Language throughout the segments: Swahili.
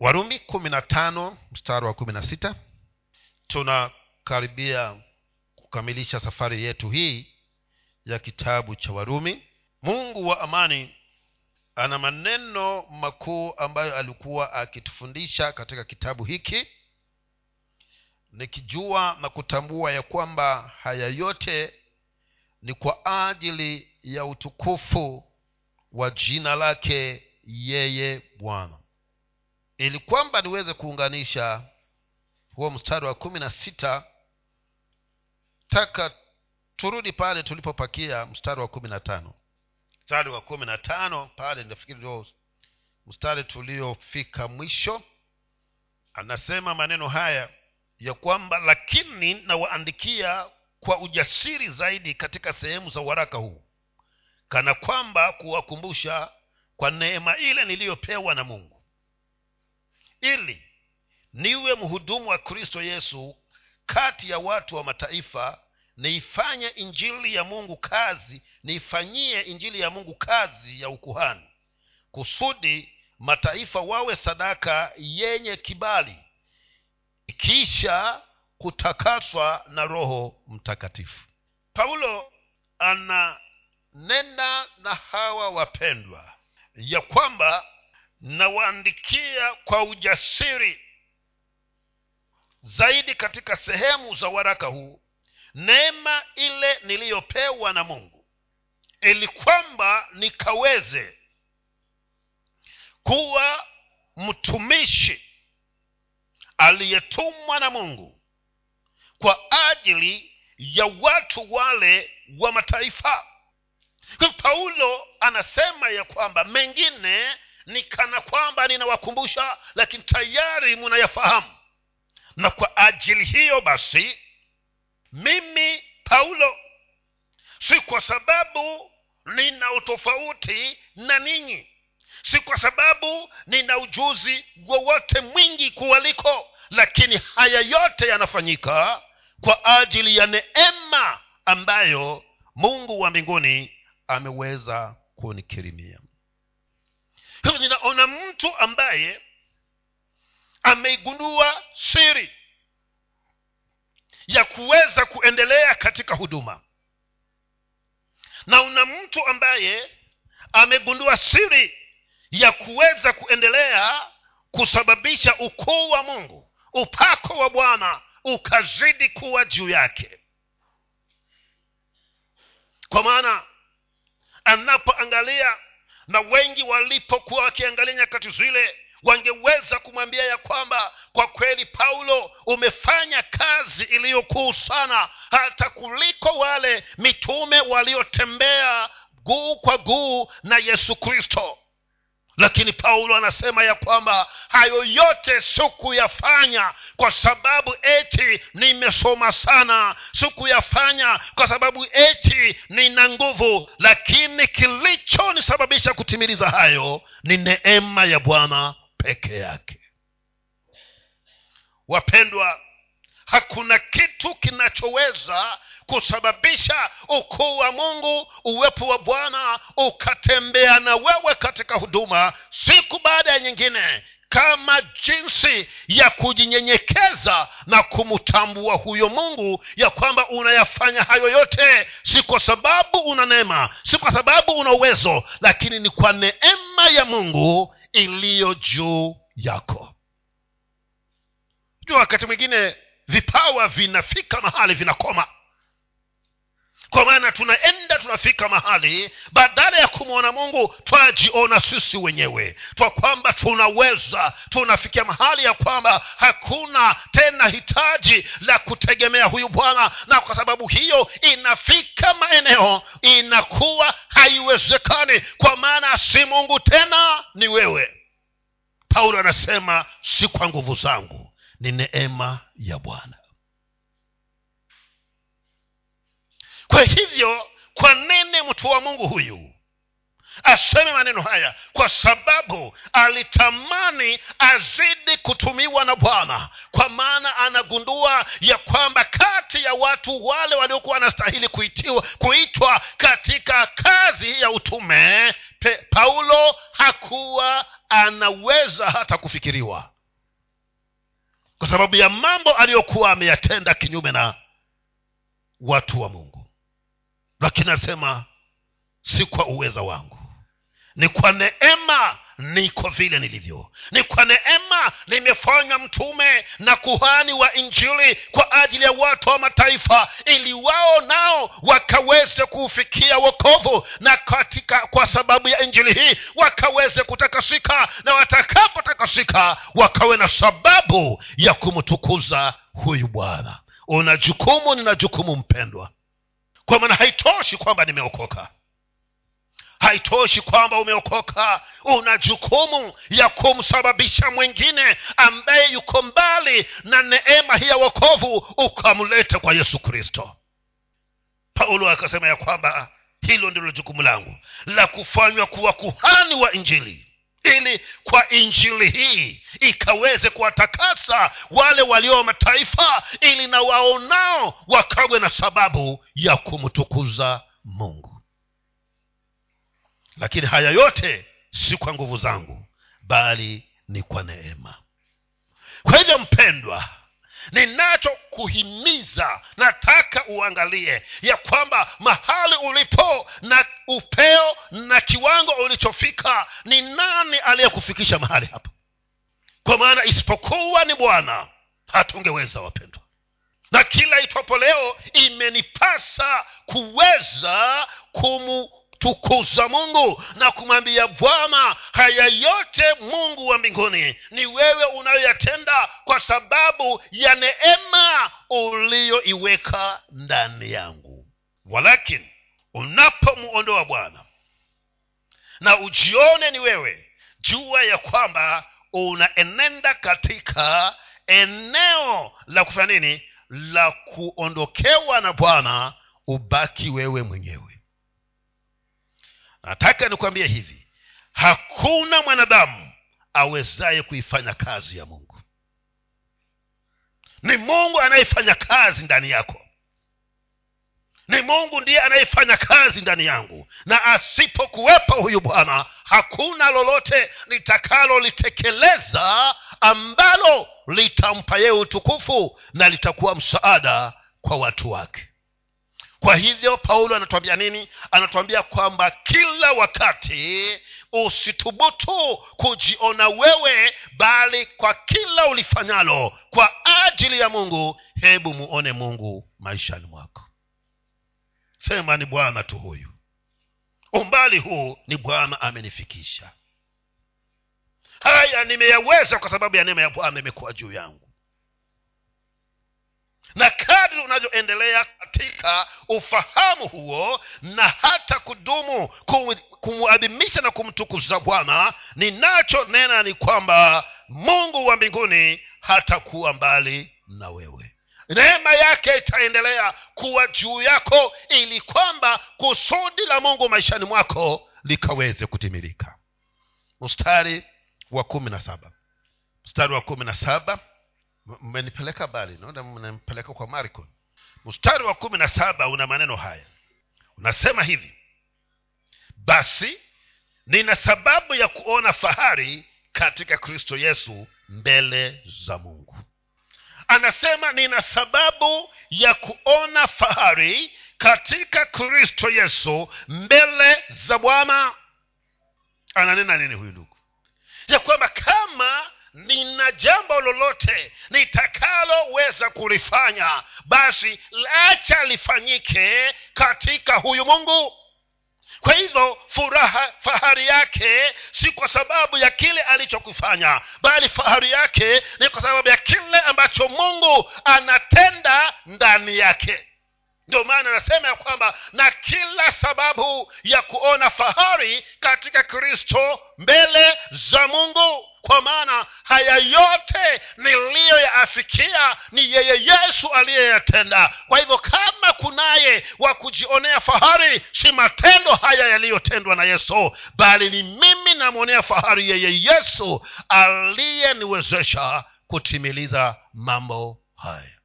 warumi kumi na tano mstari wa kumi na sita. Tunakaribia kukamilisha safari yetu hii ya kitabu cha warumi. Mungu wa amani ana maneno makuu ambayo alikuwa akitufundisha katika kitabu hiki. Nikijua na kutambua ya kwamba haya yote ni kwa ajili ya utukufu wa jina lake yeye bwana ili kwamba niweze kuunganisha huo mstari wa kumi na sita taka turudi pale tulipopakia mstari wa kumi na tano. Mstari wa kumi na tano pale nafikiri ndio mstari tuliofika mwisho. Anasema maneno haya ya kwamba lakini nawaandikia kwa ujasiri zaidi katika sehemu za waraka huu kana kwamba kuwakumbusha kwa neema ile niliyopewa na mungu ili niwe mhudumu wa kristo yesu kati ya watu wa mataifa niifanye injili ya mungu kazi niifanyie injili ya mungu kazi ya ukuhani kusudi mataifa wawe sadaka yenye kibali ikiisha kutakaswa na roho mtakatifu. Paulo ananena na hawa wapendwa ya kwamba nawaandikia kwa ujasiri zaidi katika sehemu za waraka huu. Neema ile niliyopewa na mungu ili kwamba nikaweze kuwa mtumishi aliyetumwa na mungu kwa ajili ya watu wale wa mataifa. Paulo anasema ya kwamba mengine ni kana kwamba ninawakumbusha lakini tayari munayafahamu. Na kwa ajili hiyo basi mimi paulo si kwa sababu nina utofauti na ninyi si kwa sababu nina ujuzi wowote mwingi kuwaliko lakini haya yote yanafanyika kwa ajili ya neema ambayo mungu wa mbinguni ameweza kunikirimia hivyo ninaona mtu ambaye ameigundua siri ya kuweza kuendelea katika huduma. Na una mtu ambaye amegundua siri ya kuweza kuendelea kusababisha ukuu wa mungu upako wa bwana ukazidi kuwa juu yake. Kwa maana anapoangalia na wengi walipokuwa wakiangalia nyakati zile wangeweza kumwambia ya kwamba kwa kweli paulo umefanya kazi iliyokuu sana hata kuliko wale mitume waliotembea guu kwa guu na yesu kristo lakini paulo anasema ya kwamba hayo yote sikuyafanya kwa sababu eti nimesoma sana. Sikuyafanya kwa sababu eti nina nguvu. Lakini kilichonisababisha kutimiliza hayo ni neema ya bwana peke yake. Wapendwa hakuna kitu kinachoweza kusababisha ukuu wa mungu uwepo wa bwana ukatembea na wewe katika huduma siku baada ya nyingine kama jinsi ya kujinyenyekeza na kumtambua huyo mungu ya kwamba unayafanya hayo yote si kwa sababu una neema si kwa sababu una uwezo lakini ni kwa neema ya mungu iliyo juu yako. Jua wakati mwingine vipawa vinafika mahali vinakoma kwa maana tunaenda tunafika mahali badala ya kumwona mungu twajiona sisi wenyewe. Twa kwamba tunaweza tunafikia mahali ya kwamba hakuna tena hitaji la kutegemea huyu bwana na kwa sababu hiyo inafika maeneo inakuwa haiwezekani kwa maana si mungu tena ni wewe. Paulo anasema si kwa nguvu zangu ni neema ya bwana kwa hivyo kwa nini mtu wa mungu huyu aseme maneno haya? Kwa sababu alitamani azidi kutumiwa na bwana. Kwa maana anagundua ya kwamba kati ya watu wale waliokuwa wanastahili kuitwa katika kazi ya utume pe, paulo hakuwa anaweza hata kufikiriwa. Kwa sababu ya mambo aliyokuwa ameyatenda kinyume na watu wa mungu lakini anasema si kwa uweza wangu. Ni kwa neema niko vile nilivyo. Ni kwa neema nimefanywa mtume na kuhani wa injili kwa ajili ya watu wa mataifa ili wao nao wakaweze kuufikia wokovu na katika kwa sababu ya injili hii wakaweze kutakasika na watakapotakasika wakawe na sababu ya kumtukuza huyu bwana. Una jukumu nina jukumu mpendwa kwa maana haitoshi kwamba nimeokoka. Haitoshi kwamba umeokoka. Una jukumu ya kumsababisha mwingine ambaye yuko mbali na neema hii ya wokovu ukamlete kwa yesu kristo. Paulo akasema ya kwamba hilo ndilo jukumu langu la kufanywa kuwa kuhani wa injili ili kwa injili hii ikaweze kuwatakasa wale walio mataifa ili na waonao wakawe na sababu ya kumtukuza mungu. Lakini haya yote si kwa nguvu zangu bali ni kwa neema. Kwa hivyo mpendwa ninachokuhimiza nataka uangalie ya kwamba mahali ulipo na upeo na kiwango ulichofika ni nani aliyekufikisha mahali hapa kwa maana isipokuwa ni bwana hatungeweza wapendwa. Na kila itwapo leo imenipasa kuweza kumu tukuza mungu na kumwambia bwana haya yote mungu wa mbinguni ni wewe unayoyatenda kwa sababu ya neema uliyoiweka ndani yangu. Walakini unapomwondoa bwana na ujione ni wewe jua ya kwamba unaenenda katika eneo la kufanya nini? La kuondokewa na bwana ubaki wewe mwenyewe nataka nikwambie hivi. Hakuna mwanadamu awezaye kuifanya kazi ya mungu. Ni mungu anayefanya kazi ndani yako. Ni mungu ndiye anayefanya kazi ndani yangu. Na asipokuwepo huyu bwana hakuna lolote litakalolitekeleza ambalo litampa yeye utukufu na litakuwa msaada kwa watu wake kwa hivyo paulo anatuambia nini? Anatuambia kwamba kila wakati usithubutu kujiona wewe bali kwa kila ulifanyalo kwa ajili ya mungu hebu muone mungu maishani mwako. Sema ni bwana tu huyu. Umbali huu ni bwana amenifikisha. Haya nimeyaweza kwa sababu ya neema ya bwana imekuwa juu yangu na kadri unavyoendelea katika ufahamu huo na hata kudumu kumwadhimisha na kumtukuza bwana ninachonena ni kwamba mungu wa mbinguni hatakuwa mbali na wewe. Neema yake itaendelea kuwa juu yako ili kwamba kusudi la mungu maishani mwako likaweze kutimilika. Mstari wa kumi na saba. Mstari wa kumi na saba mmenipeleka bali naona mnampeleka kwa marko mstari wa kumi na saba una maneno haya. Unasema hivi basi nina sababu ya kuona fahari katika kristo yesu mbele za mungu. Anasema nina sababu ya kuona fahari katika kristo yesu mbele za bwana. Ananena nini huyu ndugu? Ya kwamba kama nina jambo lolote nitakaloweza kulifanya basi lacha lifanyike katika huyu mungu. Kwa hivyo furaha fahari yake si kwa sababu ya kile alichokifanya bali fahari yake ni kwa sababu ya kile ambacho mungu anatenda ndani yake ndio maana anasema ya kwamba na kila sababu ya kuona fahari katika kristo mbele za mungu kwa maana haya yote niliyoyaafikia ni yeye yesu aliyeyatenda. Kwa hivyo kama kunaye wa kujionea fahari si matendo haya yaliyotendwa na yesu bali ni mimi namwonea fahari yeye yesu aliyeniwezesha kutimiliza mambo haya.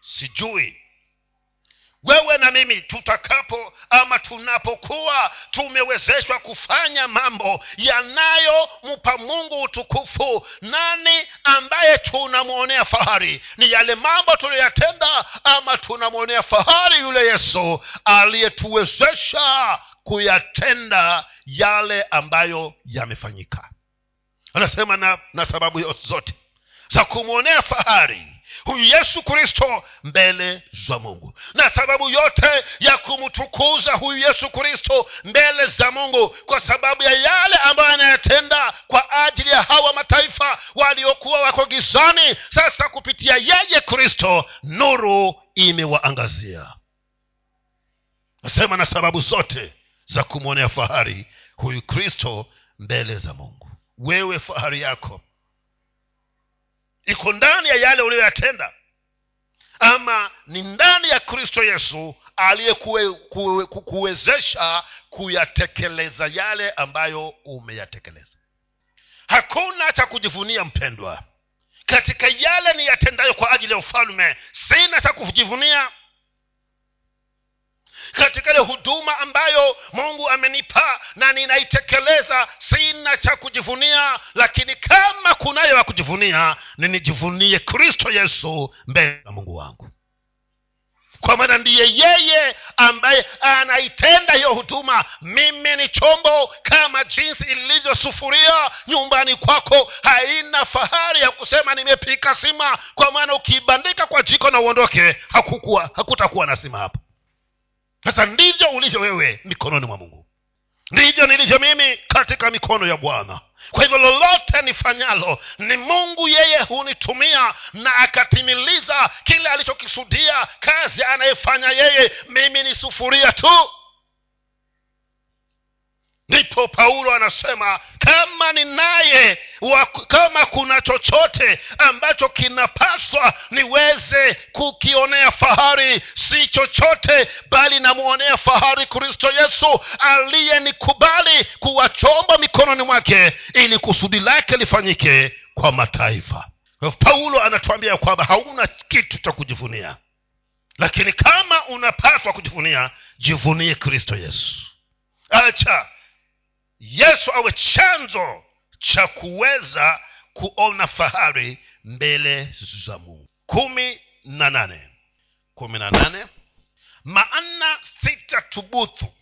Sijui wewe na mimi tutakapo ama tunapokuwa tumewezeshwa kufanya mambo yanayompa mungu utukufu nani ambaye tunamwonea fahari? Ni yale mambo tuliyoyatenda ama tunamwonea fahari yule yesu aliyetuwezesha kuyatenda yale ambayo yamefanyika? Anasema na, na sababu zote za kumwonea fahari huyu yesu kristo mbele za mungu. Na sababu yote ya kumtukuza huyu yesu kristo mbele za mungu kwa sababu ya yale ambayo anayatenda kwa ajili ya hawa mataifa waliokuwa wako gizani sasa kupitia yeye kristo nuru imewaangazia. Nasema na sababu zote za kumwonea fahari huyu kristo mbele za mungu. Wewe fahari yako iko ndani ya yale uliyoyatenda. Ama ni ndani ya kristo yesu aliyekuwezesha kuyatekeleza yale ambayo umeyatekeleza. Hakuna cha kujivunia mpendwa. Katika yale ni yatendayo kwa ajili ya ufalme sina cha kujivunia katika ile huduma ambayo mungu amenipa na ninaitekeleza sina cha kujivunia lakini kama kunayo ya kujivunia ninijivunie kristo yesu mbele ya mungu wangu. Kwa maana ndiye yeye ambaye anaitenda hiyo huduma. Mimi ni chombo kama jinsi ilivyosufuria nyumbani kwako. Haina fahari ya kusema nimepika sima kwa maana ukiibandika kwa jiko na uondoke hakutakuwa na sima hapo sasa ndivyo ulivyo wewe mikononi mwa mungu. Ndivyo nilivyo mimi katika mikono ya bwana. Kwa hivyo lolote nifanyalo ni mungu yeye hunitumia na akatimiliza kile alichokisudia kazi anayefanya yeye mimi ni sufuria tu ndipo paulo anasema kama ninaye kama kuna chochote ambacho kinapaswa niweze kukionea fahari si chochote bali namwonea fahari kristo yesu aliyenikubali kuwa chombo mikononi mwake ili kusudi lake lifanyike kwa mataifa. Paulo anatuambia kwamba hauna kitu cha kujivunia. Lakini kama unapaswa kujivunia jivunie kristo yesu. Acha yesu awe chanzo cha kuweza kuona fahari mbele za mungu. Kumi na nane. Kumi na nane. Maana sitatubuthu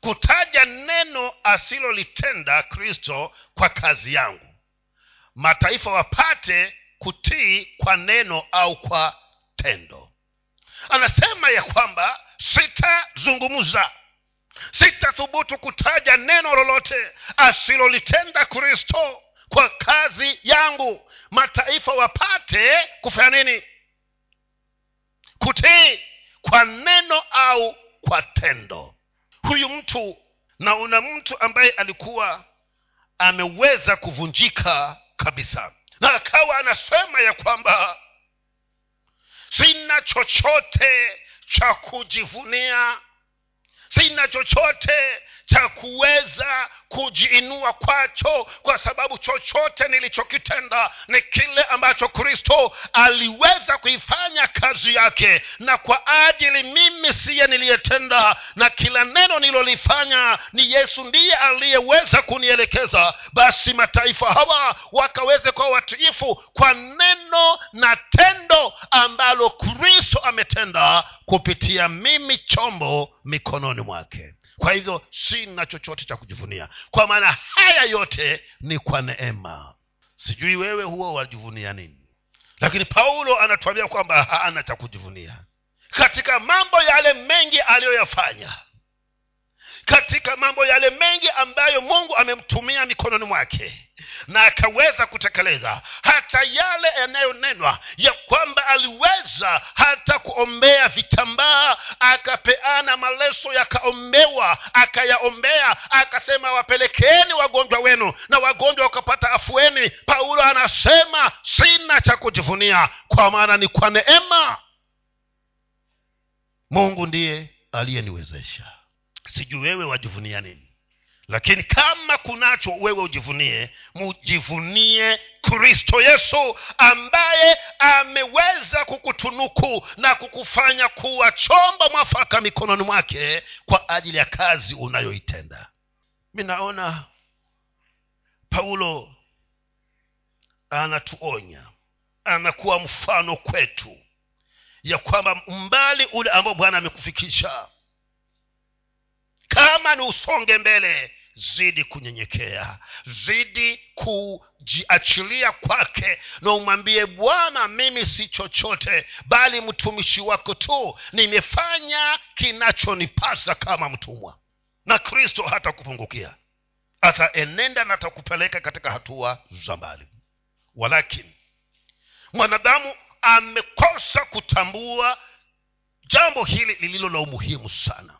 kutaja neno asilolitenda kristo kwa kazi yangu. Mataifa wapate kutii kwa neno au kwa tendo. Anasema ya kwamba sitazungumza sitathubutu kutaja neno lolote asilolitenda kristo kwa kazi yangu. Mataifa wapate kufanya nini? Kutii kwa neno au kwa tendo. Huyu mtu na una mtu ambaye alikuwa ameweza kuvunjika kabisa. Na akawa anasema ya kwamba sina chochote cha kujivunia sina chochote cha kuweza kujiinua kwacho kwa sababu chochote nilichokitenda ni kile ambacho kristo aliweza kuifanya kazi yake. Na kwa ajili mimi siye niliyetenda na kila neno nilolifanya ni yesu ndiye aliyeweza kunielekeza. Basi mataifa hawa wakaweze kuwa watiifu kwa neno na tendo ambalo kristo ametenda kupitia mimi chombo mikononi mwake. Kwa hivyo sina chochote cha kujivunia. Kwa maana haya yote ni kwa neema. Sijui wewe huwa wajivunia nini? Lakini paulo anatuambia kwamba hana cha kujivunia. Katika mambo yale mengi aliyoyafanya katika mambo yale mengi ambayo mungu amemtumia mikononi mwake na akaweza kutekeleza hata yale yanayonenwa ya kwamba aliweza hata kuombea vitambaa akapeana maleso yakaombewa akayaombea akasema wapelekeni wagonjwa wenu. Na wagonjwa wakapata afueni. Paulo anasema sina cha kujivunia kwa maana ni kwa neema. Mungu ndiye aliyeniwezesha. Sijui wewe wajivunia nini lakini kama kunacho wewe ujivunie. Mujivunie kristo yesu ambaye ameweza kukutunuku na kukufanya kuwa chombo mwafaka mikononi mwake kwa ajili ya kazi unayoitenda. Mi naona paulo anatuonya anakuwa mfano kwetu ya kwamba mbali ule ambao bwana amekufikisha kama ni usonge mbele zidi kunyenyekea zidi kujiachilia kwake na umwambie bwana mimi si chochote bali mtumishi wako tu nimefanya kinachonipasa kama mtumwa. Na kristo hatakupungukia. Ataenenda na atakupeleka katika hatua za mbali. Walakini mwanadamu amekosa kutambua jambo hili lililo la umuhimu sana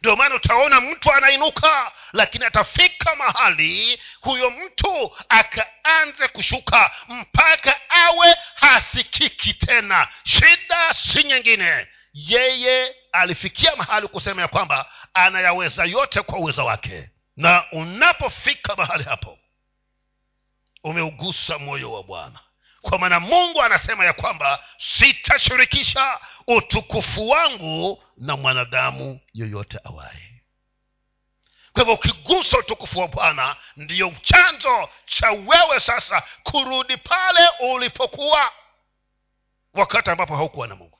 ndio maana utaona mtu anainuka lakini atafika mahali huyo mtu akaanze kushuka mpaka awe hasikiki tena. Shida si nyingine. Yeye alifikia mahali kusema ya kwamba anayaweza yote kwa uwezo wake. Na unapofika mahali hapo umeugusa moyo wa bwana kwa maana mungu anasema ya kwamba sitashirikisha utukufu wangu na mwanadamu yoyote awaye. Kwa hivyo ukigusa utukufu wa bwana ndiyo chanzo cha wewe sasa kurudi pale ulipokuwa. Wakati ambapo haukuwa na mungu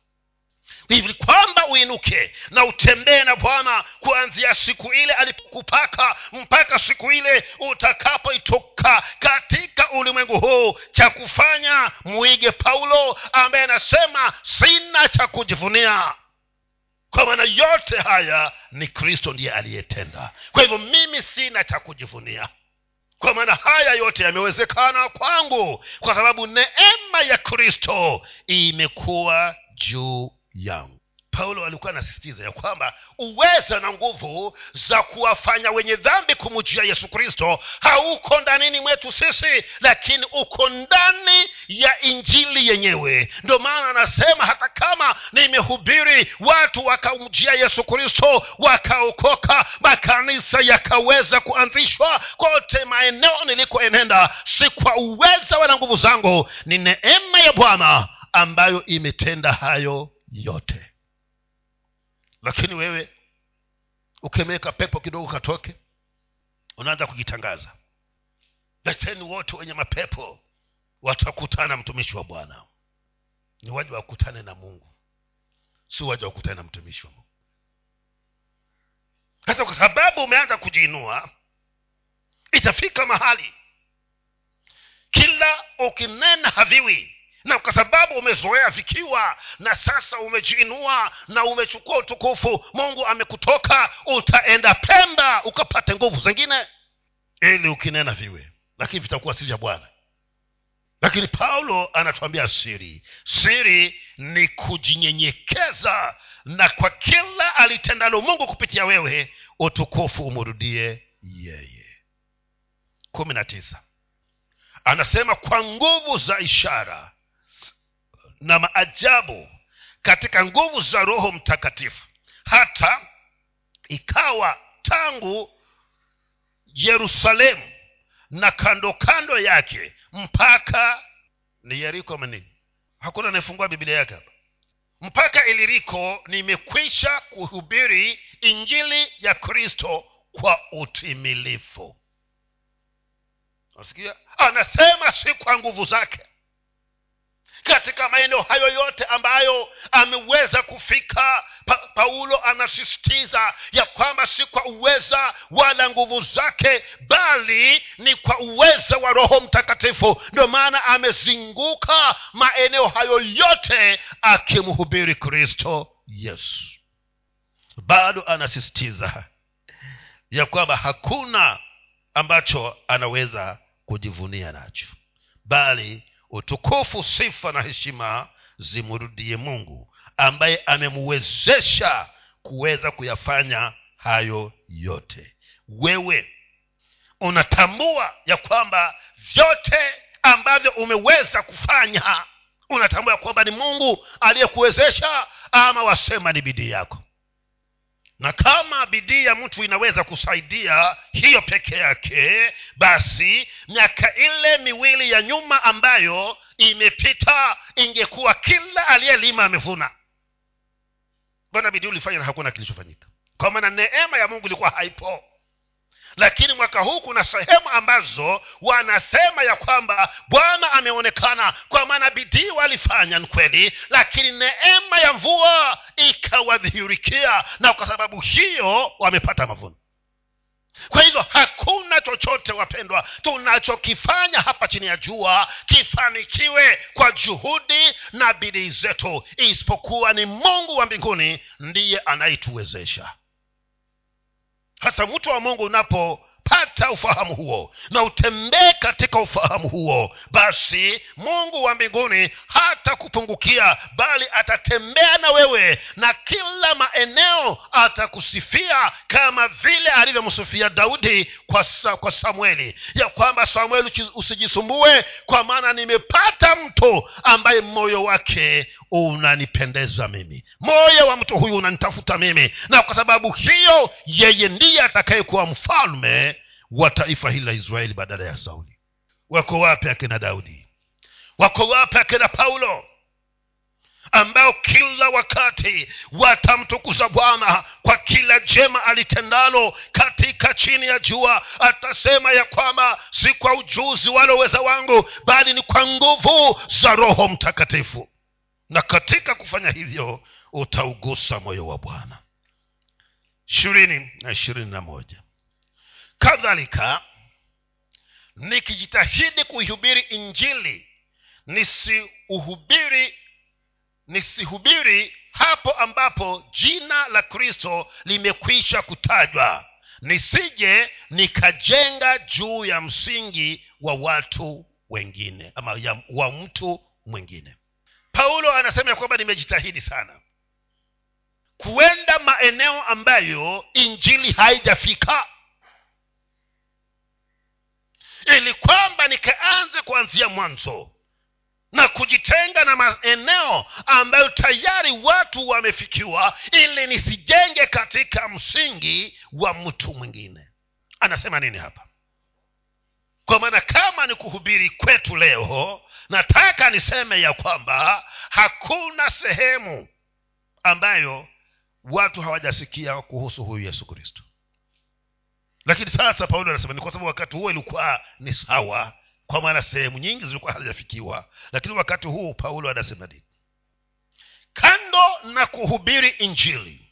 hivi kwamba uinuke na utembee na bwana kuanzia siku ile alipokupaka mpaka siku ile utakapoitoka katika ulimwengu huu. Cha kufanya mwige paulo ambaye anasema sina cha kujivunia. Kwa maana yote haya ni kristo ndiye aliyetenda. Kwa hivyo mimi sina cha kujivunia. Kwa maana haya yote yamewezekana kwangu kwa sababu neema ya kristo imekuwa juu yangu. Paulo alikuwa anasisitiza ya kwamba uweza na nguvu za kuwafanya wenye dhambi kumujia yesu kristo hauko ndanini mwetu sisi lakini uko ndani ya injili yenyewe. Ndio maana anasema hata kama nimehubiri watu wakamjia yesu kristo wakaokoka makanisa yakaweza kuanzishwa kote maeneo nilikoenenda si kwa uweza wala nguvu zangu ni neema ya bwana ambayo imetenda hayo yote. Lakini wewe ukimeweka pepo kidogo katoke unaanza kujitangaza. Leteni wote wenye mapepo watakutana mtumishi wa bwana. Ni waja wakutane na mungu si waja wakutane na mtumishi wa mungu. Hata kwa sababu umeanza kujiinua itafika mahali kila ukinena haviwi na kwa sababu umezoea vikiwa na sasa umejiinua na umechukua utukufu mungu amekutoka utaenda pemba ukapate nguvu zingine. Ili ukinena viwe lakini vitakuwa siri ya bwana. Lakini paulo anatuambia siri. Siri ni kujinyenyekeza na kwa kila alitendalo mungu kupitia wewe utukufu umrudie yeye. Kumi na tisa. Anasema kwa nguvu za ishara na maajabu katika nguvu za roho mtakatifu. Hata ikawa tangu yerusalemu na kando kando yake mpaka ni yeriko manini hakuna anayefungua biblia yake hapa. Mpaka iliriko nimekwisha kuhubiri injili ya kristo kwa utimilifu. Nasikia anasema si kwa nguvu zake katika maeneo hayo yote ambayo ameweza kufika. Pa, paulo anasisitiza ya kwamba si kwa uweza wala nguvu zake bali ni kwa uweza wa roho mtakatifu. Ndio maana amezunguka maeneo hayo yote akimhubiri kristo yesu. Bado anasisitiza ya kwamba hakuna ambacho anaweza kujivunia nacho bali utukufu sifa na heshima zimrudie mungu ambaye amemuwezesha kuweza kuyafanya hayo yote. Wewe unatambua ya kwamba vyote ambavyo umeweza kufanya unatambua ya kwamba ni mungu aliyekuwezesha ama wasema ni bidii yako na kama bidii ya mtu inaweza kusaidia hiyo peke yake basi miaka ile miwili ya nyuma ambayo imepita ingekuwa kila aliyelima amevuna. Mbona bidii ulifanya na hakuna kilichofanyika? Kwa maana neema ya mungu ilikuwa haipo lakini mwaka huu kuna sehemu ambazo wanasema ya kwamba bwana ameonekana kwa maana bidii walifanya ni kweli lakini neema ya mvua ikawadhihirikia na kwa sababu hiyo wamepata mavuno. Kwa hivyo hakuna chochote wapendwa tunachokifanya hapa chini ya jua kifanikiwe kwa juhudi na bidii zetu isipokuwa ni mungu wa mbinguni ndiye anayetuwezesha hasa mtu wa mungu unapopata ufahamu huo na utembee katika ufahamu huo basi mungu wa mbinguni hatakupungukia bali atatembea na wewe na kila maeneo atakusifia kama vile alivyomsifia daudi kwa, sa, kwa samueli. Ya kwamba samueli usijisumbue kwa maana nimepata mtu ambaye moyo wake unanipendeza mimi. Moyo wa mtu huyu unanitafuta mimi. Na kwa sababu hiyo yeye ndiye atakayekuwa mfalme wa taifa hili la israeli badala ya sauli. Wako wapi akina daudi? Wako wapi akina paulo? Ambao kila wakati watamtukuza bwana kwa kila jema alitendalo katika chini ya jua. Atasema ya kwamba si kwa ujuzi wala uweza wangu bali ni kwa nguvu za roho mtakatifu na katika kufanya hivyo utaugusa moyo wa bwana. Ishirini na ishirini na moja. Kadhalika nikijitahidi kuihubiri injili nisiuhubiri nisihubiri hapo ambapo jina la kristo limekwisha kutajwa nisije nikajenga juu ya msingi wa watu wengine ama ya, wa mtu mwingine paulo anasema ya kwamba nimejitahidi sana. Kuenda maeneo ambayo injili haijafika. Ili kwamba nikaanze kuanzia mwanzo na kujitenga na maeneo ambayo tayari watu wamefikiwa ili nisijenge katika msingi wa mtu mwingine. Anasema nini hapa? Kwa maana kama ni kuhubiri kwetu leo nataka niseme ya kwamba hakuna sehemu ambayo watu hawajasikia kuhusu huyu yesu kristo. Lakini sasa paulo anasema ni kwa sababu wakati huo ilikuwa ni sawa kwa maana sehemu nyingi zilikuwa hazijafikiwa. Lakini wakati huu paulo anasema nini? Kando na kuhubiri injili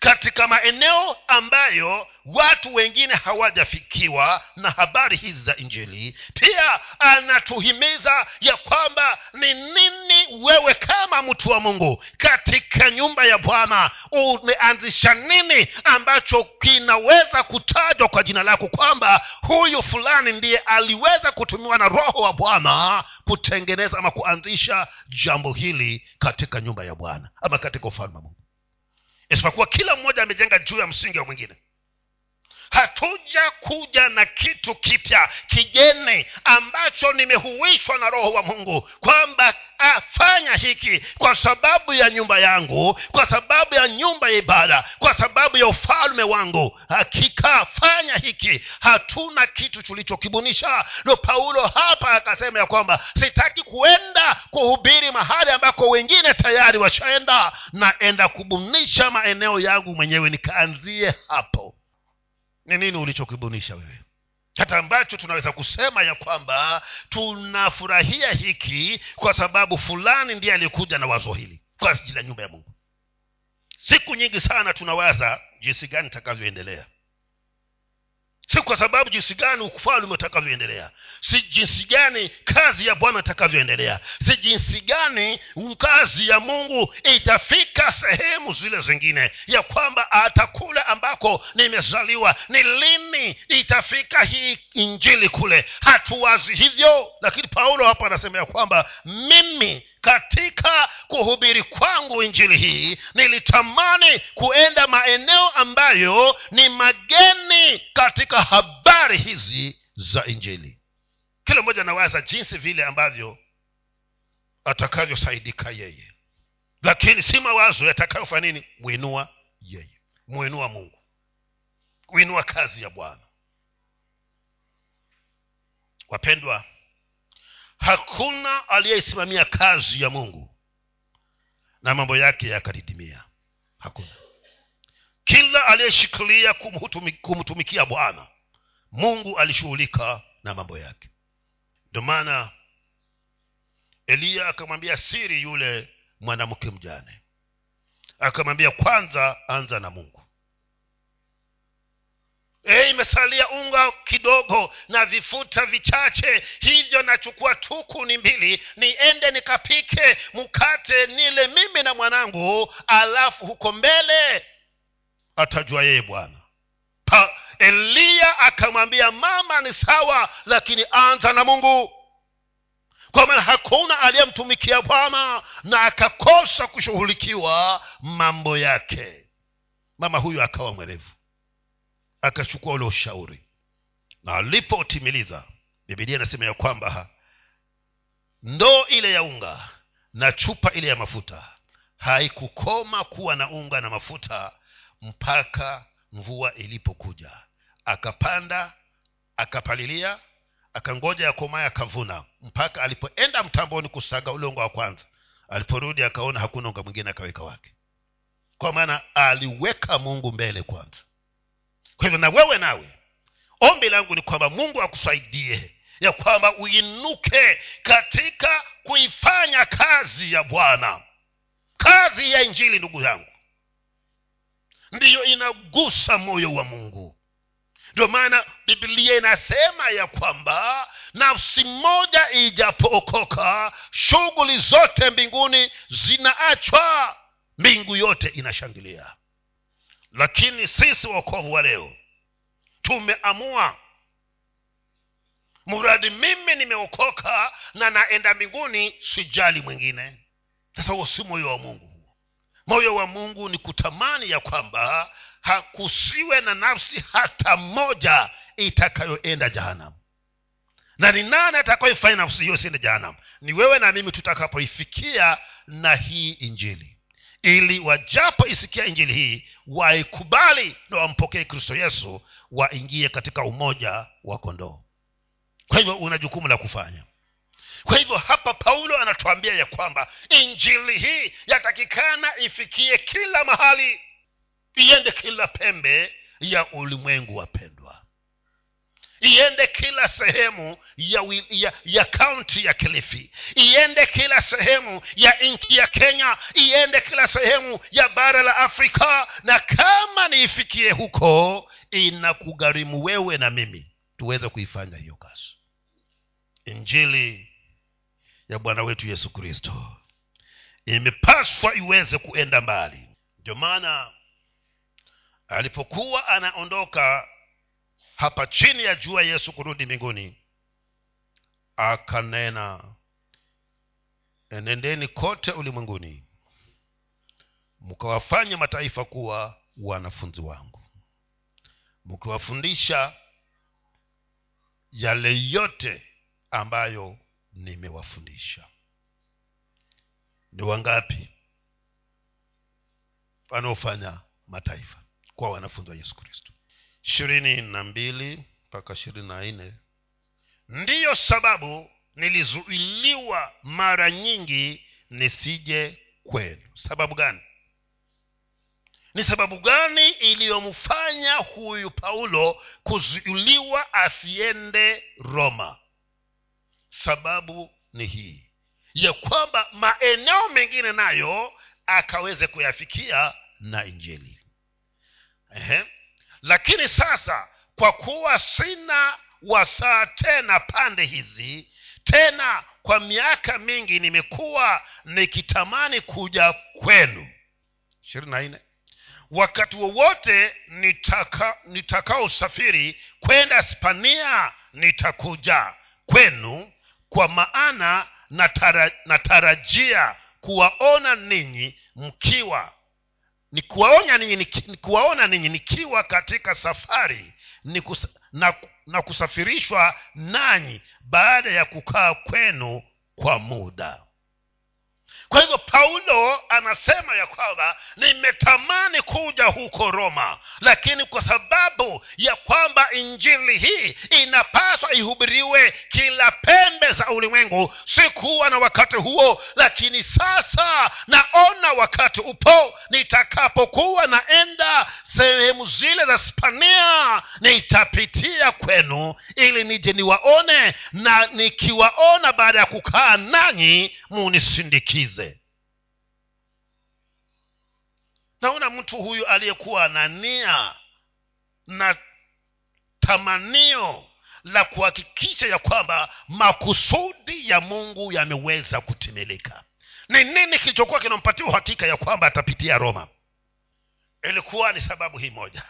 katika maeneo ambayo watu wengine hawajafikiwa na habari hizi za injili pia anatuhimiza ya kwamba ni nini wewe kama mtu wa mungu katika nyumba ya bwana umeanzisha nini ambacho kinaweza kutajwa kwa jina lako kwamba huyu fulani ndiye aliweza kutumiwa na roho wa bwana kutengeneza ama kuanzisha jambo hili katika nyumba ya bwana ama katika ufalme wa mungu isipokuwa kila mmoja amejenga juu ya msingi wa mwingine hatuja kuja na kitu kipya kigeni ambacho nimehuishwa na roho wa mungu kwamba afanya hiki kwa sababu ya nyumba yangu kwa sababu ya nyumba ya ibada kwa sababu ya ufalme wangu. Hakika fanya hiki. Hatuna kitu tulichokibunisha. Ndo paulo hapa akasema ya kwamba sitaki kuenda kuhubiri mahali ambako wengine tayari washaenda. Naenda kubunisha maeneo yangu mwenyewe nikaanzie hapo ni nini ulichokibunisha wewe? Hata ambacho tunaweza kusema ya kwamba tunafurahia hiki kwa sababu fulani ndiye aliyekuja na wazo hili kwa ajili ya nyumba ya mungu. Siku nyingi sana tunawaza jinsi gani itakavyoendelea si kwa sababu jinsi gani ufalme utakavyoendelea si jinsi gani kazi ya bwana itakavyoendelea. Si jinsi gani kazi ya mungu itafika sehemu zile zingine. Ya kwamba hata kule ambako nimezaliwa. Ni lini itafika hii injili kule? Hatuwazi hivyo. Lakini paulo hapa anasema ya kwamba mimi katika kuhubiri kwangu injili hii nilitamani kuenda maeneo ambayo ni mageni katika habari hizi za injili. Kila mmoja anawaza jinsi vile ambavyo atakavyosaidika yeye. Lakini si mawazo yatakayofanya nini? Mwinua yeye. Mwinua mungu. Kuinua kazi ya bwana. Wapendwa hakuna aliyeisimamia kazi ya mungu. Na mambo yake yakadidimia hakuna. Kila aliyeshikilia kumtumikia bwana mungu alishughulika na mambo yake. Ndio maana eliya akamwambia siri yule mwanamke mjane. Akamwambia kwanza anza na mungu e, imesalia unga kidogo na vifuta vichache. Hivyo nachukua tukuni mbili niende nikapike mkate nile mimi na mwanangu alafu huko mbele atajua yeye bwana. Eliya akamwambia mama ni sawa lakini anza na mungu. Kwa maana hakuna aliyemtumikia bwana na akakosa kushughulikiwa mambo yake. Mama huyu akawa mwerevu akachukua ule ushauri. Na alipotimiliza bibilia inasema ya kwamba ndoo ile ya unga na chupa ile ya mafuta haikukoma kuwa na unga na mafuta mpaka mvua ilipokuja. Akapanda akapalilia akangoja yakomaye akavuna mpaka alipoenda mtamboni kusaga ule unga wa kwanza. Aliporudi akaona hakuna unga mwingine akaweka wake. Kwa maana aliweka mungu mbele kwanza kwa hivyo na wewe nawe ombi langu ni kwamba mungu akusaidie ya kwamba uinuke katika kuifanya kazi ya bwana. Kazi ya injili ndugu yangu ndiyo inagusa moyo wa mungu. Ndio maana bibilia inasema ya kwamba nafsi moja ijapookoka shughuli zote mbinguni zinaachwa. Mbingu yote inashangilia lakini sisi wokovu wa leo tumeamua. Mradi mimi nimeokoka na naenda mbinguni sijali mwingine. Sasa huo si moyo wa mungu moyo wa mungu ni kutamani ya kwamba hakusiwe na nafsi hata moja itakayoenda jahanamu. Na ni nani atakayoifanya nafsi hiyo siende jahanamu? Ni wewe na mimi tutakapoifikia na hii injili ili wajapo isikia injili hii waikubali na wampokee kristo yesu waingie katika umoja wa kondoo. Kwa hivyo una jukumu la kufanya. Kwa hivyo hapa paulo anatuambia ya kwamba injili hii yatakikana ifikie kila mahali iende kila pembe ya ulimwengu wapendwa iende kila sehemu ya, ya, ya kaunti ya kilifi. Iende kila sehemu ya nchi ya kenya. Iende kila sehemu ya bara la afrika. Na kama niifikie huko inakugharimu wewe na mimi tuweze kuifanya hiyo kazi. Injili ya bwana wetu yesu kristo imepaswa iweze kuenda mbali. Ndio maana alipokuwa anaondoka hapa chini ya jua yesu kurudi mbinguni. Akanena enendeni kote ulimwenguni mkawafanye mataifa kuwa wanafunzi wangu. Mkiwafundisha yale yote ambayo nimewafundisha. Ni wangapi wanaofanya mataifa kuwa wanafunzi wa yesu kristo ishirini na mbili mpaka ishirini na nne. Ndiyo sababu nilizuiliwa mara nyingi nisije kwenu. Sababu gani? Ni sababu gani iliyomfanya huyu paulo kuzuiliwa asiende roma? Sababu ni hii ya kwamba maeneo mengine nayo akaweze kuyafikia na injili. Ehe. Lakini sasa kwa kuwa sina wasaa tena pande hizi tena kwa miaka mingi nimekuwa nikitamani kuja kwenu. Ishirini na wakati wowote nitaka nitakaosafiri kwenda spania nitakuja kwenu kwa maana natara, natarajia kuwaona ninyi mkiwa ni kuwaona ninyi nikiwa katika safari ni kus, na, na kusafirishwa nanyi baada ya kukaa kwenu kwa muda. Kwa hivyo paulo anasema ya kwamba nimetamani kuja huko roma lakini kwa sababu ya kwamba injili hii inapaswa ihubiriwe kila pembe za ulimwengu. Sikuwa na wakati huo lakini sasa naona wakati upo. Nitakapokuwa naenda sehemu zile za spania nitapitia kwenu ili nije niwaone na nikiwaona baada ya kukaa nanyi munisindikize. Naona mtu huyu aliyekuwa na nia na tamanio la kuhakikisha ya kwamba makusudi ya mungu yameweza kutimilika. Ni nini kilichokuwa kinampatia uhakika ya kwamba atapitia roma? Ilikuwa ni sababu hii moja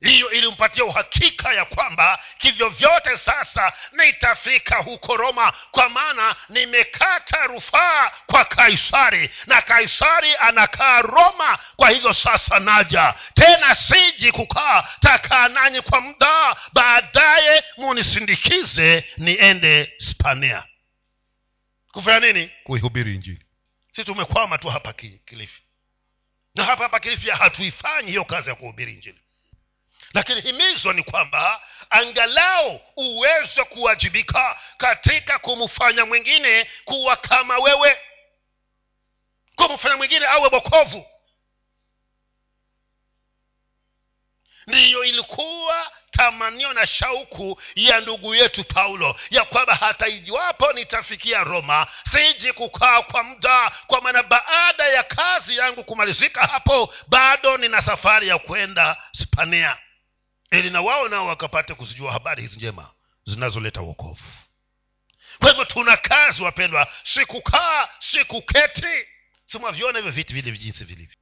hiyo ilimpatia uhakika ya kwamba kivyovyote sasa nitafika huko roma kwa maana nimekata rufaa kwa kaisari na kaisari anakaa roma kwa hivyo sasa naja. Tena siji kukaa takaa nanyi kwa muda baadaye munisindikize niende spania kufanya nini? Kuihubiri injili. Si tumekwama tu hapa kilifi. Na hapa hapa kilifi hatuifanyi hiyo kazi ya kuhubiri injili lakini himizo ni kwamba angalau uweze kuwajibika katika kumfanya mwingine kuwa kama wewe. Kumfanya mwingine awe bokovu. Ndiyo ilikuwa tamanio na shauku ya ndugu yetu paulo ya kwamba hata ijiwapo nitafikia roma siji kukaa kwa muda kwa maana baada ya kazi yangu kumalizika hapo bado nina safari ya kwenda spania ili na wao nao wakapate kuzijua habari hizi njema zinazoleta uokovu kwa hivyo tuna kazi wapendwa. Sikukaa sikuketi. Simwaviona hivyo viti vile jinsi vilivyo.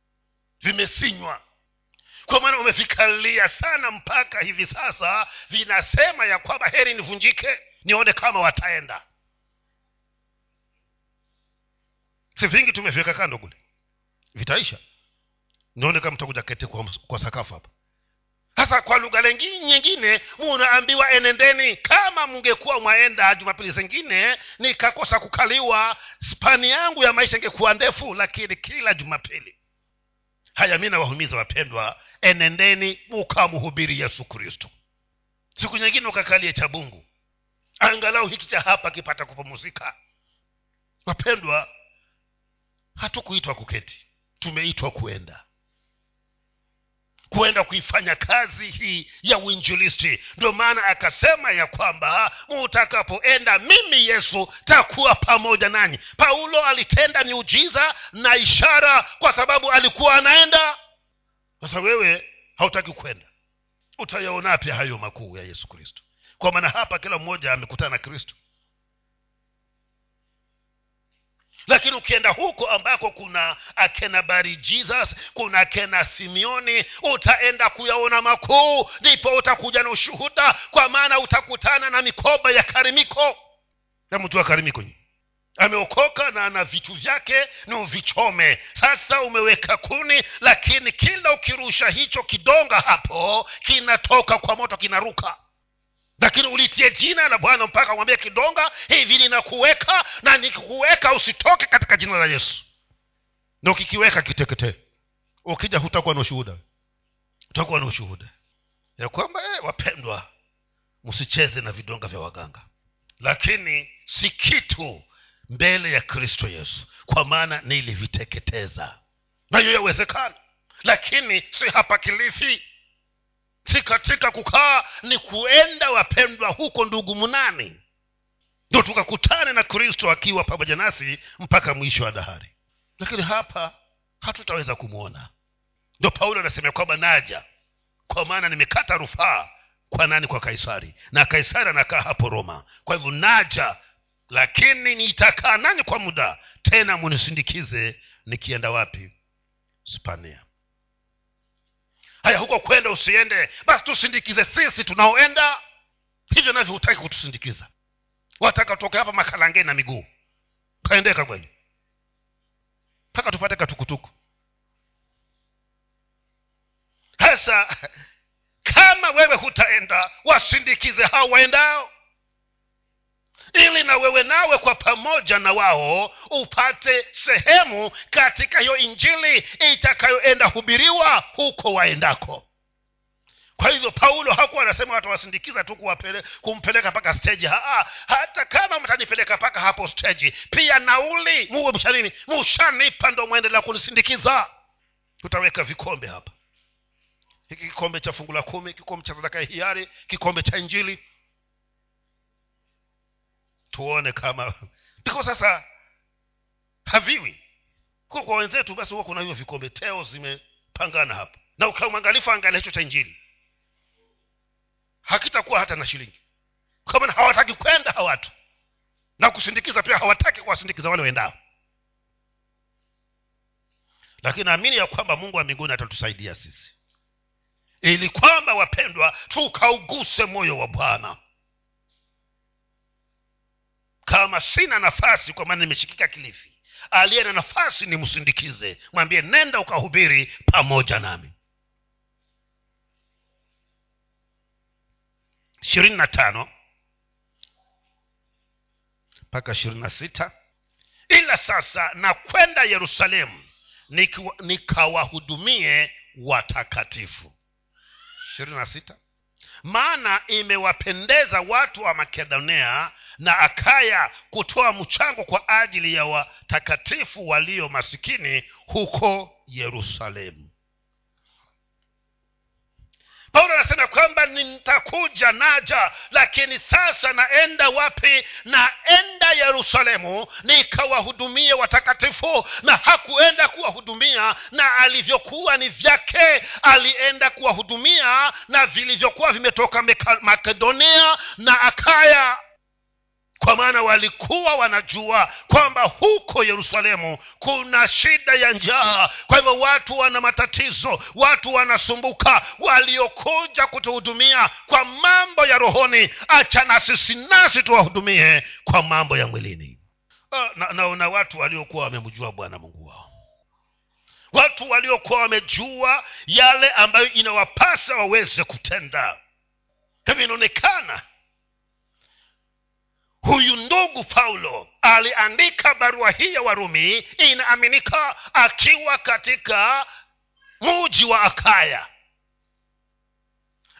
Vimesinywa kwa maana umevikalia sana mpaka hivi sasa vinasema ya kwamba heri nivunjike nione kama wataenda. Si vingi tumeviweka kando kule. Vitaisha. Nione kama mtakuja keti kwa, kwa sakafu hapa sasa kwa lugha nyingine munaambiwa enendeni. Kama mngekuwa mwaenda jumapili zingine nikakosa kukaliwa. Spani yangu ya maisha ingekuwa ndefu lakini kila jumapili. Haya mi nawahumiza wapendwa enendeni mukamhubiri yesu kristo. Siku nyingine ukakalie cha bungu angalau hiki cha hapa kipata kupumuzika wapendwa hatukuitwa kuketi tumeitwa kuenda kuenda kuifanya kazi hii ya uinjilisti. Ndio maana akasema ya kwamba mutakapoenda mimi yesu takuwa pamoja nanyi. Paulo alitenda miujiza na ishara kwa sababu alikuwa anaenda. Sasa wewe hautaki kwenda. Utayaona pia hayo makuu ya yesu kristo. Kwa maana hapa kila mmoja amekutana na kristo lakini ukienda huko ambako kuna akena bari jesus kuna akena simeoni utaenda kuyaona makuu ndipo utakuja na ushuhuda kwa maana utakutana na mikoba ya karimiko. Na mtu wa karimiko ameokoka na ana vitu vyake ni uvichome. Sasa umeweka kuni lakini kila ukirusha hicho kidonga hapo kinatoka kwa moto kinaruka lakini ulitie jina la bwana mpaka umwambie kidonga hivi ninakuweka na nikikuweka usitoke katika jina la yesu. Na ukikiweka kiteketee ukija hutakuwa na ushuhuda. Utakuwa na ushuhuda. Ya kwamba eh, wapendwa msicheze na vidonga vya waganga. Lakini si kitu mbele ya kristo yesu kwa maana niliviteketeza. Na hiyo yawezekana. Lakini si hapa kilifi si kukaa ni kuenda wapendwa huko ndugu munani. Ndo tukakutane na kristo akiwa pamoja nasi mpaka mwisho wa dahari. Lakini hapa hatutaweza kumwona ndo paulo anasema kwamba naja kwa maana nimekata rufaa kwa nani? Kwa kaisari. Na kaisari anakaa hapo roma. Kwa hivyo naja lakini nitakaa nani kwa muda? Tena munisindikize nikienda wapi? Spania haya huko kwenda usiende. Basi tusindikize sisi tunaoenda. Hivyo navyo hutaki kutusindikiza. Wataka utoke hapa makalangeni na miguu. Kaendeka kweli. Mpaka tupate katukutuku. Hasa kama wewe hutaenda wasindikize hao waendao ili na wewe nawe kwa pamoja na wao upate sehemu katika hiyo injili itakayoenda hubiriwa huko waendako. Kwa hivyo paulo hakuwa anasema watawasindikiza tu kumpeleka mpaka steji Haa, hata kama mtanipeleka mpaka hapo steji pia nauli muwe mshanini mushanipa ndo mwendelea kunisindikiza. Tutaweka vikombe hapa. Hiki kikombe cha fungu la kumi kikombe cha sadaka ya hiari kikombe cha injili tuone kama ndiko sasa. Haviwi. Kwa kwa wenzetu basi huwa kuna hivyo vikombe teo zimepangana hapo. Na ukawa angalia hicho cha injili. Hakitakuwa hata na shilingi. Kama hawataki kwenda hawatu na kusindikiza pia hawataki kuwasindikiza wale waendao. Lakini naamini ya kwamba mungu wa mbinguni atatusaidia sisi. Ili kwamba wapendwa tukauguse moyo wa bwana kama sina nafasi kwa maana nimeshikika kilifi aliye na nafasi nimsindikize. Mwambie nenda ukahubiri pamoja nami. Ishirini na tano mpaka ishirini na sita. Ila sasa nakwenda yerusalemu nikawahudumie watakatifu. Ishirini na sita maana imewapendeza watu wa makedonia na akaya kutoa mchango kwa ajili ya watakatifu walio masikini huko yerusalemu paulo anasema kwamba nitakuja naja lakini sasa naenda wapi? Naenda yerusalemu nikawahudumie watakatifu na hakuenda kuwahudumia na alivyokuwa ni vyake alienda kuwahudumia na vilivyokuwa vimetoka makedonia na akaya kwa maana walikuwa wanajua kwamba huko yerusalemu kuna shida ya njaa. Kwa hivyo watu wana matatizo watu wanasumbuka. Waliokuja kutuhudumia kwa mambo ya rohoni acha na sisi nasi tuwahudumie kwa mambo ya mwilini. Naona na, na, na watu waliokuwa wamemjua bwana mungu wao. Watu waliokuwa wamejua yale ambayo inawapasa waweze kutenda. Hivyo inaonekana huyu ndugu paulo aliandika barua hii ya warumi inaaminika akiwa katika muji wa akaya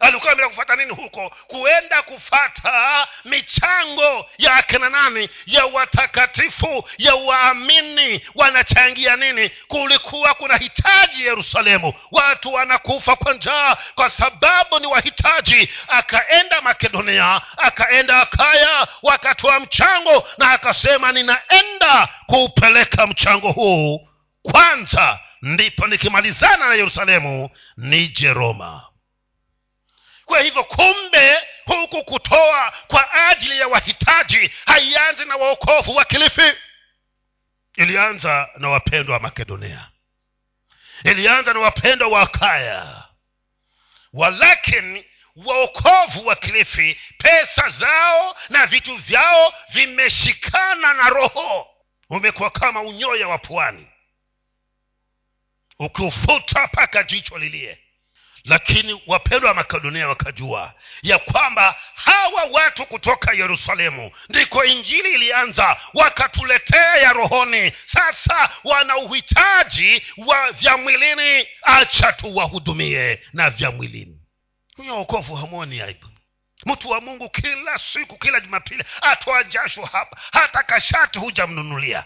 alikuwa ameenda kufata nini huko? Kuenda kufata michango ya akina nani? Ya watakatifu ya waamini. Wanachangia nini? Kulikuwa kuna hitaji yerusalemu. Watu wanakufa kwa njaa kwa sababu ni wahitaji. Akaenda makedonia akaenda akaya wakatoa mchango na akasema ninaenda kuupeleka mchango huu. Kwanza ndipo nikimalizana na yerusalemu nije roma kwa hivyo kumbe huku kutoa kwa ajili ya wahitaji haianzi na waokovu wa kilifi. Ilianza na wapendwa wa makedonia. Ilianza na wapendwa wa akaya. Walakini waokovu wa kilifi pesa zao na vitu vyao vimeshikana na roho. Umekuwa kama unyoya wa pwani. Ukiufuta mpaka jicho lilie lakini wapendwa wa makedonia wakajua ya kwamba hawa watu kutoka yerusalemu ndiko injili ilianza wakatuletea ya rohoni. Sasa wana uhitaji wa vya mwilini. Acha tuwahudumie na vya mwilini. Huyo wokovu hamwoni aibu. Mtu wa mungu kila siku kila jumapili atoa jasho hapa. Hata kashati hujamnunulia.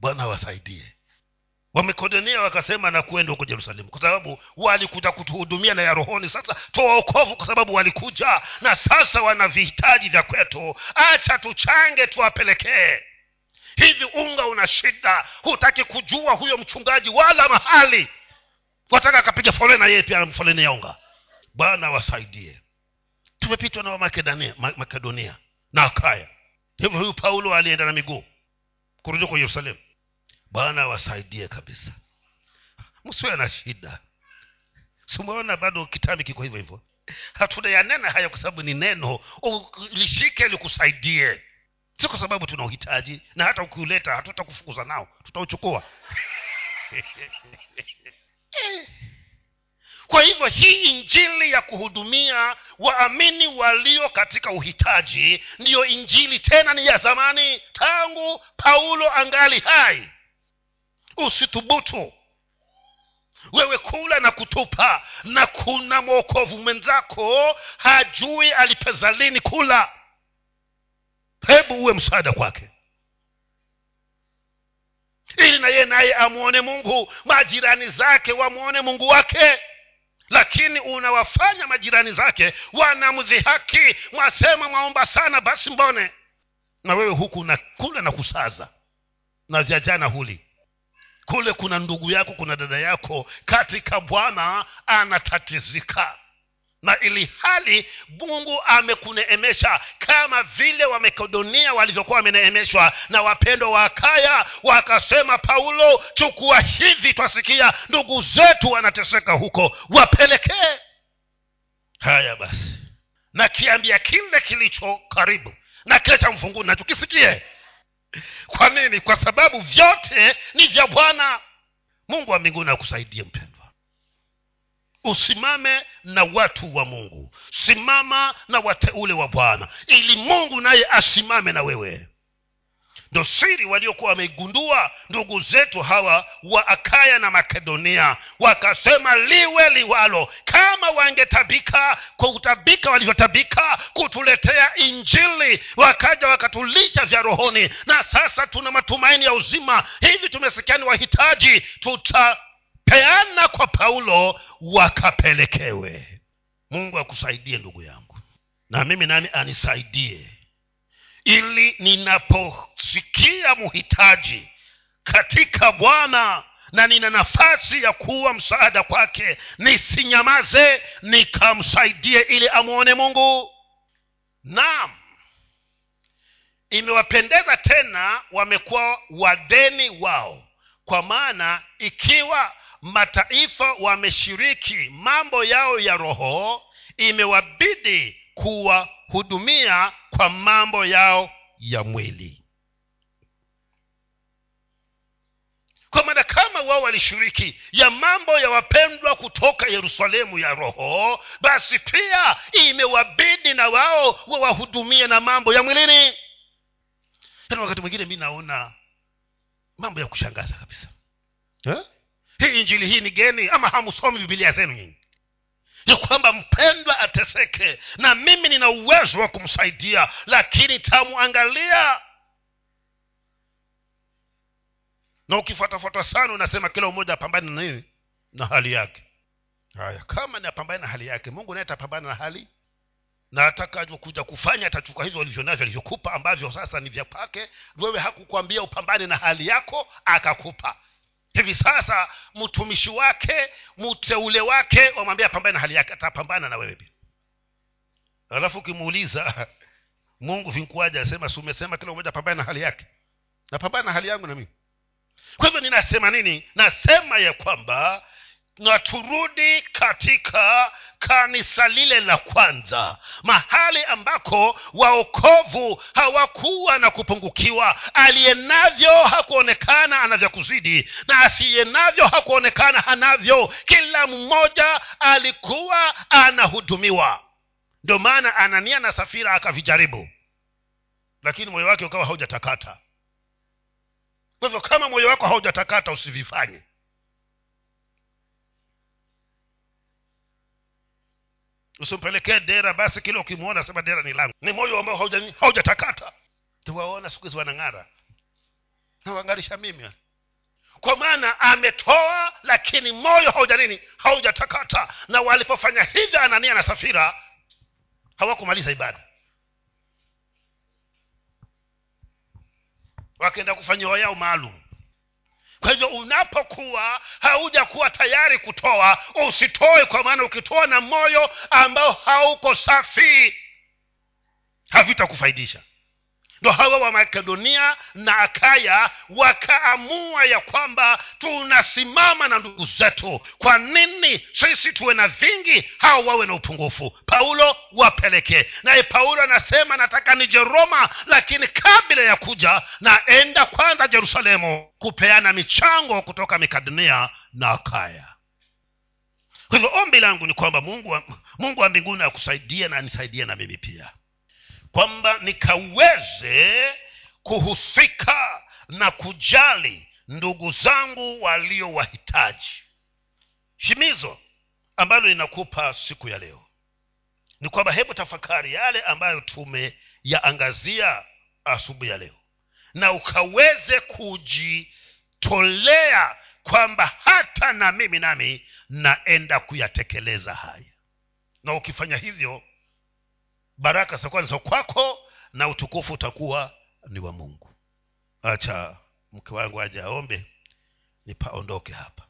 Bwana wasaidie wamekodenia wakasema na kuenda huko jerusalemu kwa sababu walikuja kutuhudumia na ya rohoni. Sasa tuwaokovu kwa sababu walikuja na sasa wana vihitaji vya kwetu. Acha tuchange tuwapelekee. Hivi unga una shida? Hutaki kujua huyo mchungaji wala mahali. Wataka akapiga foleni na yeye pia foleni ya unga. Bwana wasaidie tumepitwa na wamakedonia makedonia na akaya. Hivyo huyu paulo alienda na miguu kurudi kwa yerusalemu bwana wasaidie kabisa. Msiwe na shida. Simeona bado kitambi kiko hivyo hivyo. Hatunayanena haya kwa sababu ni neno. Lishike likusaidie. Si kwa sababu tuna uhitaji na hata ukiuleta hatutakufukuza nao. Tutauchukua. Kwa hivyo hii injili ya kuhudumia waamini walio katika uhitaji ndiyo injili tena ni ya zamani tangu paulo angali hai usithubutu. Wewe kula na kutupa na kuna mwokovu mwenzako hajui alipezalini kula. Hebu uwe msaada kwake. Ili na yeye naye amwone mungu majirani zake wamwone mungu wake. Lakini unawafanya majirani zake wanamdhihaki mwasema mwaomba sana basi mbone. Na wewe huku unakula na kusaza na vya jana huli kule kuna ndugu yako kuna dada yako katika bwana anatatizika. Na ili hali mungu amekuneemesha kama vile wamakedonia walivyokuwa wameneemeshwa na wapendwa wa akaya wakasema paulo chukua hivi twasikia ndugu zetu wanateseka huko wapelekee. Haya basi. Nakiambia kile kilicho karibu. Na kile cha mfunguni nachokisikie kwa nini? Kwa sababu vyote ni vya bwana. Mungu wa mbinguni akusaidie mpendwa. Usimame na watu wa mungu. Simama na wateule wa bwana ili mungu naye asimame na wewe ndo siri waliokuwa wameigundua ndugu zetu hawa wa akaya na makedonia. Wakasema liwe liwalo. Kama wangetabika kwa utabika walivyotabika kutuletea injili wakaja wakatulisha vya rohoni. Na sasa tuna matumaini ya uzima. Hivi tumesikia ni wahitaji tutapeana kwa paulo wakapelekewe. Mungu akusaidie ndugu yangu. Na mimi nani anisaidie ili ninaposikia mhitaji katika bwana na nina nafasi ya kuwa msaada kwake nisinyamaze nikamsaidie ili amwone mungu. Naam. Imewapendeza tena wamekuwa wadeni wao kwa maana ikiwa mataifa wameshiriki mambo yao ya roho imewabidi kuwahudumia kwa mambo yao ya mwili. Kwa maana kama wao walishiriki ya mambo ya wapendwa kutoka yerusalemu ya roho basi pia imewabidi na wao wawahudumie na mambo ya mwilini. Yaani wakati mwingine mi naona mambo ya kushangaza kabisa. Eh? hii injili hii ni geni ama hamusomi bibilia zenu nyinyi ya kwamba mpendwa ateseke na mimi nina uwezo wa kumsaidia lakini tamwangalia na ukifuatafuata sana unasema kila mmoja apambane na nini? Na hali yake. Haya kama ni apambane na hali yake mungu naye atapambana na hali na atakakuja kufanya atachukua hizo alivyo navyo alivyokupa ambavyo sasa ni vya kwake. Wewe hakukwambia upambane na hali yako akakupa hivi sasa mtumishi wake mteule wake wamwambia pambana na hali yake atapambana na wewe pia. Alafu ukimuuliza mungu vinkuaja asema si umesema kila mmoja pambana na hali yake? Napambana na hali yangu na mimi. Kwa hivyo ninasema nini? Nasema ya kwamba na turudi katika kanisa lile la kwanza mahali ambako waokovu hawakuwa na kupungukiwa. Aliye navyo hakuonekana anavyokuzidi na asiyenavyo hakuonekana hanavyo. Kila mmoja alikuwa anahudumiwa. Ndio maana anania na safira akavijaribu lakini moyo wake ukawa haujatakata. Kwa hivyo kama moyo wako haujatakata usivifanye usimpelekee dera basi kile ukimwona sema dera ni langu. Ni moyo ambao haujatakata. Tuwaona siku hizi wanang'ara. Nawang'arisha mimi kwa maana ametoa lakini moyo hauja nini? Haujatakata. Na walipofanya hivyo anania na safira hawakumaliza ibada. Wakaenda kufanyiwa yao maalum kwa hivyo unapokuwa haujakuwa tayari kutoa usitoe kwa maana ukitoa na moyo ambao hauko safi havitakufaidisha ndo hawa wa makedonia na akaya wakaamua ya kwamba tunasimama na ndugu zetu. Kwa nini sisi tuwe na vingi hawa wawe na upungufu? Paulo wapelekee naye paulo anasema nataka nije roma lakini kabla ya kuja naenda kwanza jerusalemu kupeana michango kutoka mikadonia na akaya. Kwa hivyo ombi langu ni kwamba mungu wa, mungu wa mbinguni akusaidie na anisaidie na mimi pia kwamba nikaweze kuhusika na kujali ndugu zangu walio wahitaji himizo ambalo linakupa siku ya leo ni kwamba hebu tafakari yale ambayo tumeyaangazia asubuhi ya leo na ukaweze kujitolea kwamba hata na mimi nami naenda kuyatekeleza haya. Na ukifanya hivyo baraka zitakuwa ni za kwako na utukufu utakuwa ni wa mungu. Acha mke wangu aje aombe nipaondoke hapa